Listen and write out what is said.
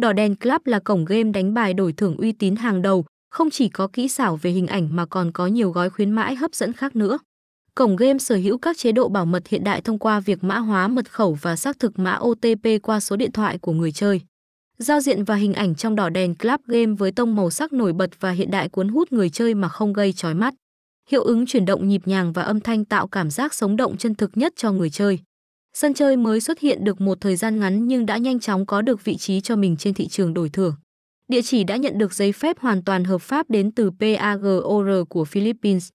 Đỏ đen Club là cổng game đánh bài đổi thưởng uy tín hàng đầu, không chỉ có kỹ xảo về hình ảnh mà còn có nhiều gói khuyến mãi hấp dẫn khác nữa. Cổng game sở hữu các chế độ bảo mật hiện đại thông qua việc mã hóa mật khẩu và xác thực mã OTP qua số điện thoại của người chơi. Giao diện và hình ảnh trong đỏ đèn Club Game với tông màu sắc nổi bật và hiện đại cuốn hút người chơi mà không gây chói mắt. Hiệu ứng chuyển động nhịp nhàng và âm thanh tạo cảm giác sống động chân thực nhất cho người chơi. Sân chơi mới xuất hiện được một thời gian ngắn nhưng đã nhanh chóng có được vị trí cho mình trên thị trường đổi thưởng. Địa chỉ đã nhận được giấy phép hoàn toàn hợp pháp đến từ PAGOR của Philippines.